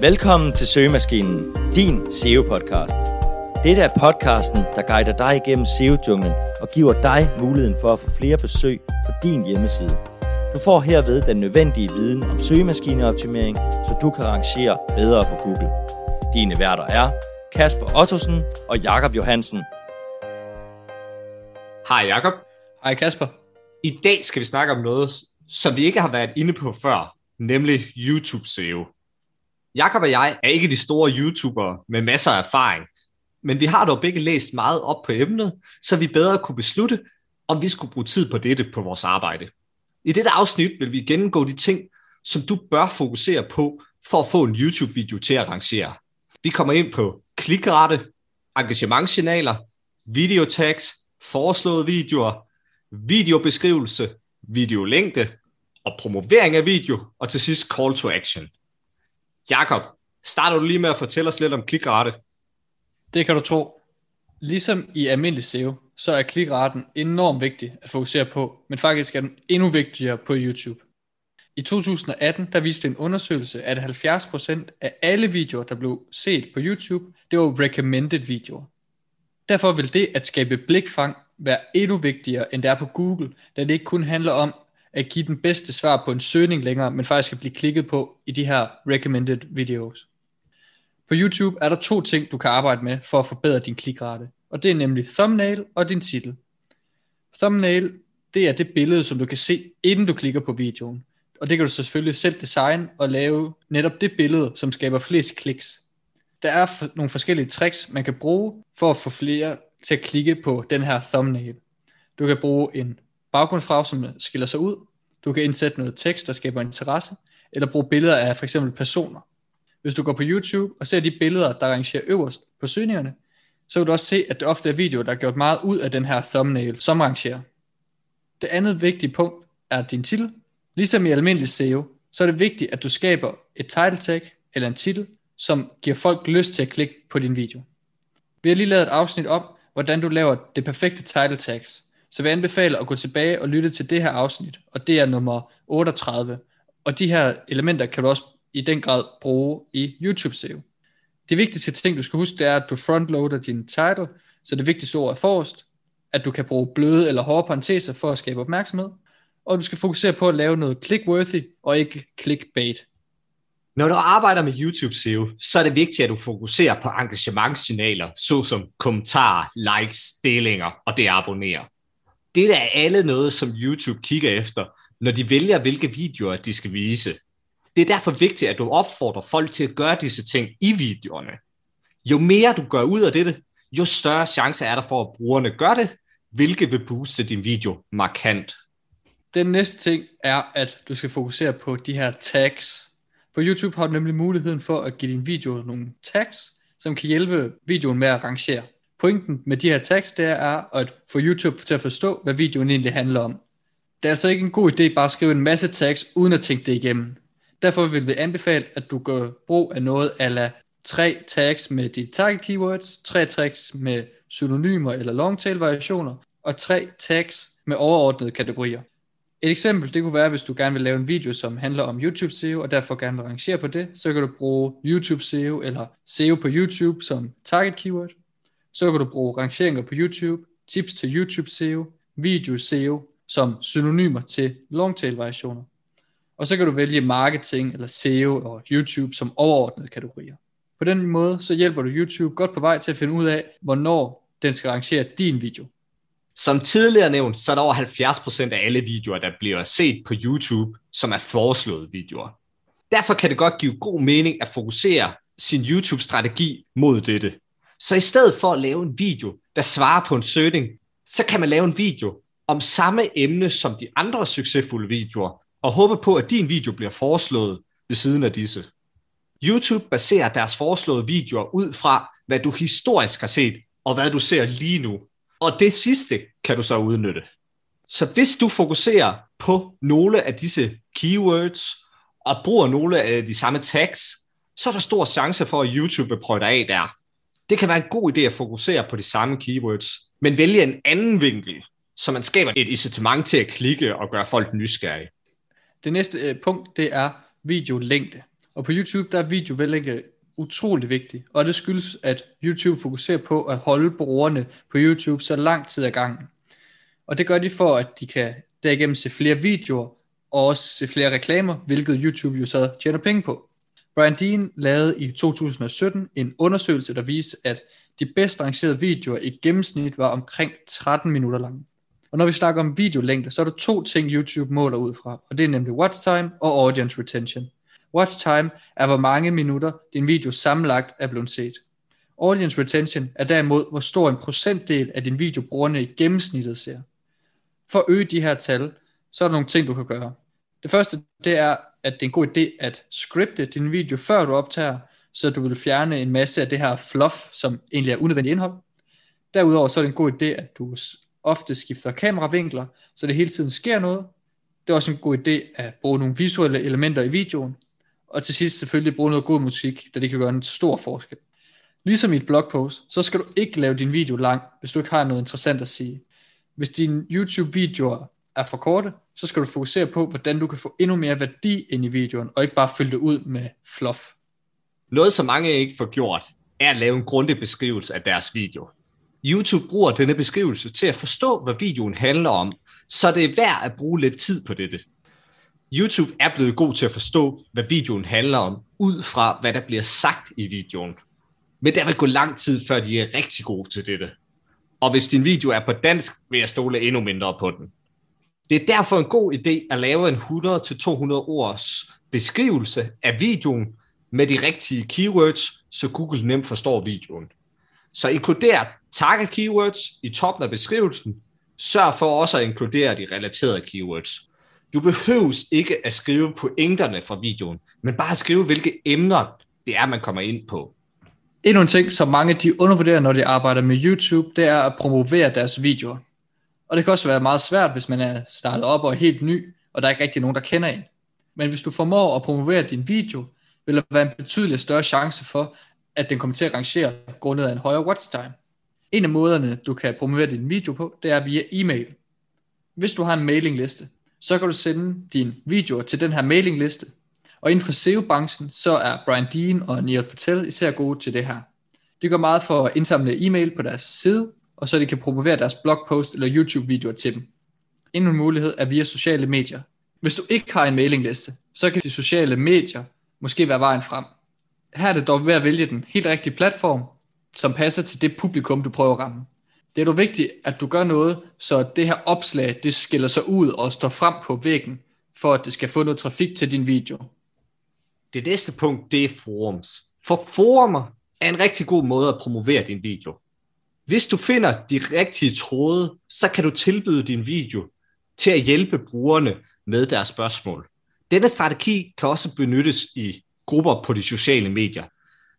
Velkommen til Søgemaskinen, din SEO-podcast. Dette er podcasten, der guider dig igennem SEO-junglen og giver dig muligheden for at få flere besøg på din hjemmeside. Du får herved den nødvendige viden om søgemaskineoptimering, så du kan rangere bedre på Google. Dine værter er Kasper Ottosen og Jakob Johansen. Hej Jakob. Hej Kasper. I dag skal vi snakke om noget, som vi ikke har været inde på før, nemlig YouTube SEO. Jakob og jeg er ikke de store YouTubere med masser af erfaring, men vi har dog begge læst meget op på emnet, så vi bedre kunne beslutte, om vi skulle bruge tid på dette på vores arbejde. I dette afsnit vil vi gennemgå de ting, som du bør fokusere på for at få en YouTube-video til at rangere. Vi kommer ind på klikrate, engagementsignaler, videotags, foreslåede videoer, videobeskrivelse, videolængde og promovering af video, og til sidst call to action. Jakob, starter du lige med at fortælle os lidt om klikrate? Det kan du tro. Ligesom i almindelig SEO, så er klikraten enormt vigtig at fokusere på, men faktisk er den endnu vigtigere på YouTube. I 2018 der viste en undersøgelse, at 70% af alle videoer, der blev set på YouTube, det var recommended videoer. Derfor vil det at skabe blikfang være endnu vigtigere, end det er på Google, da det ikke kun handler om at give den bedste svar på en søgning længere, men faktisk at blive klikket på i de her recommended videos. På YouTube er der to ting, du kan arbejde med for at forbedre din klikrate, og det er nemlig thumbnail og din titel. Thumbnail, det er det billede, som du kan se, inden du klikker på videoen. Og det kan du selvfølgelig selv designe og lave netop det billede, som skaber flest kliks. Der er nogle forskellige tricks, man kan bruge for at få flere til at klikke på den her thumbnail. Du kan bruge en baggrundsfarve, som skiller sig ud. Du kan indsætte noget tekst, der skaber interesse, eller bruge billeder af for eksempel personer. Hvis du går på YouTube og ser de billeder, der rangerer øverst på søgningerne, så vil du også se, at det ofte er videoer, der er gjort meget ud af den her thumbnail, som rangerer. Det andet vigtige punkt er din titel. Ligesom i almindelig SEO, så er det vigtigt, at du skaber et title tag eller en titel, som giver folk lyst til at klikke på din video. Vi har lige lavet et afsnit om, hvordan du laver det perfekte title tags. Så vi anbefaler at gå tilbage og lytte til det her afsnit, og det er nummer 38. Og de her elementer kan du også i den grad bruge i YouTube SEO. Det vigtigste ting, du skal huske, det er, at du frontloader din title, så det vigtigste ord er forrest, at du kan bruge bløde eller hårde parenteser for at skabe opmærksomhed, og du skal fokusere på at lave noget clickworthy og ikke clickbait. Når du arbejder med YouTube SEO, så er det vigtigt, at du fokuserer på engagementssignaler, såsom kommentarer, likes, delinger og det abonnerer. Det er alle noget, som YouTube kigger efter, når de vælger, hvilke videoer de skal vise. Det er derfor vigtigt, at du opfordrer folk til at gøre disse ting i videoerne. Jo mere du gør ud af dette, jo større chance er der for, at brugerne gør det, hvilket vil booste din video markant. Den næste ting er, at du skal fokusere på de her tags. På YouTube har du nemlig muligheden for at give din video nogle tags, som kan hjælpe videoen med at rangere. Pointen med de her tags, det er at få YouTube til at forstå, hvad videoen egentlig handler om. Det er altså ikke en god idé bare at skrive en masse tags, uden at tænke det igennem. Derfor vil vi anbefale, at du gør brug af noget ala tre tags med de target keywords, tre tags med synonymer eller longtail variationer, og tre tags med overordnede kategorier. Et eksempel, det kunne være, hvis du gerne vil lave en video, som handler om YouTube SEO, og derfor gerne vil rangere på det, så kan du bruge YouTube SEO eller SEO på YouTube som target keyword. Så kan du bruge rangeringer på YouTube, tips til YouTube SEO, video SEO som synonymer til longtail variationer. Og så kan du vælge marketing eller SEO og YouTube som overordnede kategorier. På den måde så hjælper du YouTube godt på vej til at finde ud af, hvornår den skal rangere din video. Som tidligere nævnt, så er der over 70% af alle videoer, der bliver set på YouTube, som er foreslåede videoer. Derfor kan det godt give god mening at fokusere sin YouTube-strategi mod dette. Så i stedet for at lave en video, der svarer på en søgning, så kan man lave en video om samme emne som de andre succesfulde videoer, og håbe på, at din video bliver foreslået ved siden af disse. YouTube baserer deres foreslåede videoer ud fra, hvad du historisk har set, og hvad du ser lige nu. Og det sidste kan du så udnytte. Så hvis du fokuserer på nogle af disse keywords, og bruger nogle af de samme tags, så er der stor chance for, at YouTube vil prøve dig af der. Det kan være en god idé at fokusere på de samme keywords, men vælge en anden vinkel, så man skaber et incitament til at klikke og gøre folk nysgerrige. Det næste øh, punkt, det er videolængde. Og på YouTube, der er video utrolig vigtig, og det skyldes, at YouTube fokuserer på at holde brugerne på YouTube så lang tid ad gangen. Og det gør de for, at de kan derigennem se flere videoer, og også se flere reklamer, hvilket YouTube jo så tjener penge på. Brian Dean lavede i 2017 en undersøgelse, der viste, at de bedst rangerede videoer i gennemsnit var omkring 13 minutter lange. Og når vi snakker om videolængde, så er der to ting, YouTube måler ud fra, og det er nemlig watch time og audience retention. Watch time er, hvor mange minutter din video sammenlagt er blevet set. Audience retention er derimod, hvor stor en procentdel af din video brugerne i gennemsnittet ser. For at øge de her tal, så er der nogle ting, du kan gøre. Det første, det er, at det er en god idé at scripte din video, før du optager, så du vil fjerne en masse af det her fluff, som egentlig er unødvendigt indhold. Derudover så er det en god idé, at du ofte skifter kameravinkler, så det hele tiden sker noget. Det er også en god idé at bruge nogle visuelle elementer i videoen. Og til sidst selvfølgelig bruge noget god musik, da det kan gøre en stor forskel. Ligesom i et blogpost, så skal du ikke lave din video lang, hvis du ikke har noget interessant at sige. Hvis dine YouTube-videoer er for korte, så skal du fokusere på, hvordan du kan få endnu mere værdi ind i videoen, og ikke bare fylde det ud med fluff. Noget, som mange ikke får gjort, er at lave en grundig beskrivelse af deres video. YouTube bruger denne beskrivelse til at forstå, hvad videoen handler om, så det er værd at bruge lidt tid på dette. YouTube er blevet god til at forstå, hvad videoen handler om, ud fra hvad der bliver sagt i videoen. Men der vil gå lang tid, før de er rigtig gode til dette. Og hvis din video er på dansk, vil jeg stole endnu mindre på den. Det er derfor en god idé at lave en 100-200 ords beskrivelse af videoen med de rigtige keywords, så Google nemt forstår videoen. Så inkluder target keywords i toppen af beskrivelsen. Sørg for også at inkludere de relaterede keywords. Du behøves ikke at skrive pointerne fra videoen, men bare skrive, hvilke emner det er, man kommer ind på. Endnu en ting, som mange de undervurderer, når de arbejder med YouTube, det er at promovere deres videoer. Og det kan også være meget svært, hvis man er startet op og er helt ny, og der er ikke rigtig nogen, der kender en. Men hvis du formår at promovere din video, vil der være en betydelig større chance for, at den kommer til at rangere grundet af en højere watch time. En af måderne, du kan promovere din video på, det er via e-mail. Hvis du har en mailingliste, så kan du sende din video til den her mailingliste. Og inden for SEO-branchen, så er Brian Dean og Neil Patel især gode til det her. De gør meget for at indsamle e-mail på deres side, og så de kan promovere deres blogpost eller YouTube-videoer til dem. Endnu en mulighed er via sociale medier. Hvis du ikke har en mailingliste, så kan de sociale medier måske være vejen frem. Her er det dog ved at vælge den helt rigtige platform, som passer til det publikum, du prøver at ramme. Det er dog vigtigt, at du gør noget, så det her opslag, det skiller sig ud og står frem på væggen, for at det skal få noget trafik til din video. Det næste punkt, det er forums. For forumer er en rigtig god måde at promovere din video. Hvis du finder de rigtige tråde, så kan du tilbyde din video til at hjælpe brugerne med deres spørgsmål. Denne strategi kan også benyttes i grupper på de sociale medier.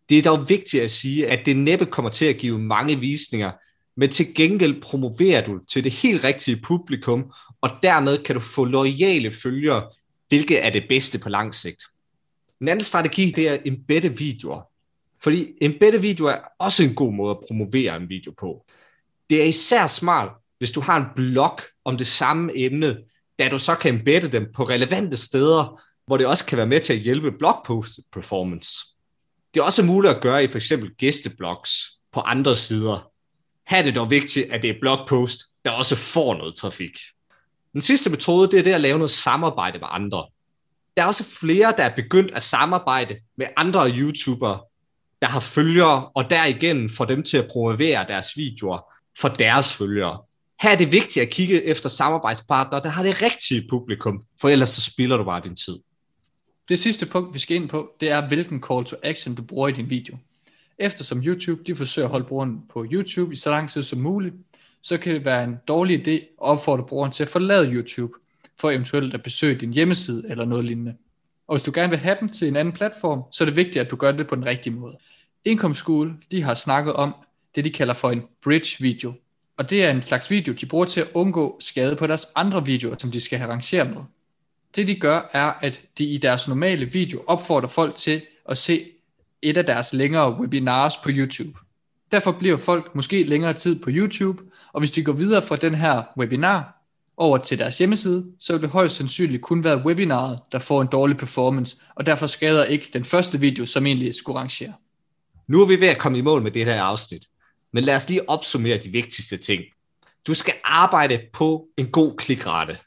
Det er dog vigtigt at sige, at det næppe kommer til at give mange visninger, men til gengæld promoverer du til det helt rigtige publikum, og dermed kan du få loyale følgere, hvilket er det bedste på lang sigt. En anden strategi, det er embedde videoer. Fordi embedde video er også en god måde at promovere en video på. Det er især smart, hvis du har en blog om det samme emne, da du så kan embedde dem på relevante steder, hvor det også kan være med til at hjælpe blogpost performance. Det er også muligt at gøre i for eksempel gæsteblogs på andre sider. Her er det dog vigtigt, at det er blogpost, der også får noget trafik. Den sidste metode, det er det at lave noget samarbejde med andre. Der er også flere, der er begyndt at samarbejde med andre YouTubere, der har følgere, og derigennem får dem til at promovere deres videoer for deres følgere. Her er det vigtigt at kigge efter samarbejdspartnere, der har det rigtige publikum, for ellers så spilder du bare din tid. Det sidste punkt, vi skal ind på, det er, hvilken call to action du bruger i din video. Eftersom YouTube de forsøger at holde brugeren på YouTube i så lang tid som muligt, så kan det være en dårlig idé at opfordre brugeren til at forlade YouTube, for eventuelt at besøge din hjemmeside eller noget lignende. Og hvis du gerne vil have dem til en anden platform, så er det vigtigt, at du gør det på den rigtige måde. Income School de har snakket om det, de kalder for en bridge video. Og det er en slags video, de bruger til at undgå skade på deres andre videoer, som de skal have rangeret med. Det de gør, er, at de i deres normale video opfordrer folk til at se et af deres længere webinars på YouTube. Derfor bliver folk måske længere tid på YouTube, og hvis de går videre fra den her webinar, over til deres hjemmeside, så vil det højst sandsynligt kun være webinaret, der får en dårlig performance, og derfor skader ikke den første video, som egentlig skulle rangere. Nu er vi ved at komme i mål med det her afsnit, men lad os lige opsummere de vigtigste ting. Du skal arbejde på en god klikrate.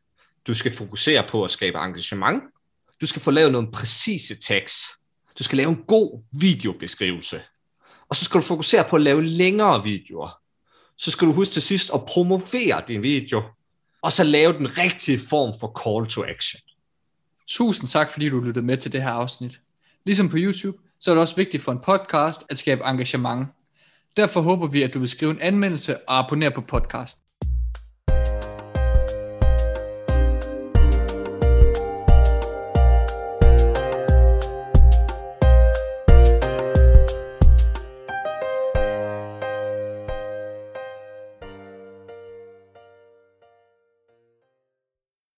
Du skal fokusere på at skabe engagement. Du skal få lavet nogle præcise tekst. Du skal lave en god videobeskrivelse. Og så skal du fokusere på at lave længere videoer. Så skal du huske til sidst at promovere din video, og så lave den rigtige form for call to action. Tusind tak, fordi du lyttede med til det her afsnit. Ligesom på YouTube, så er det også vigtigt for en podcast at skabe engagement. Derfor håber vi, at du vil skrive en anmeldelse og abonnere på podcasten.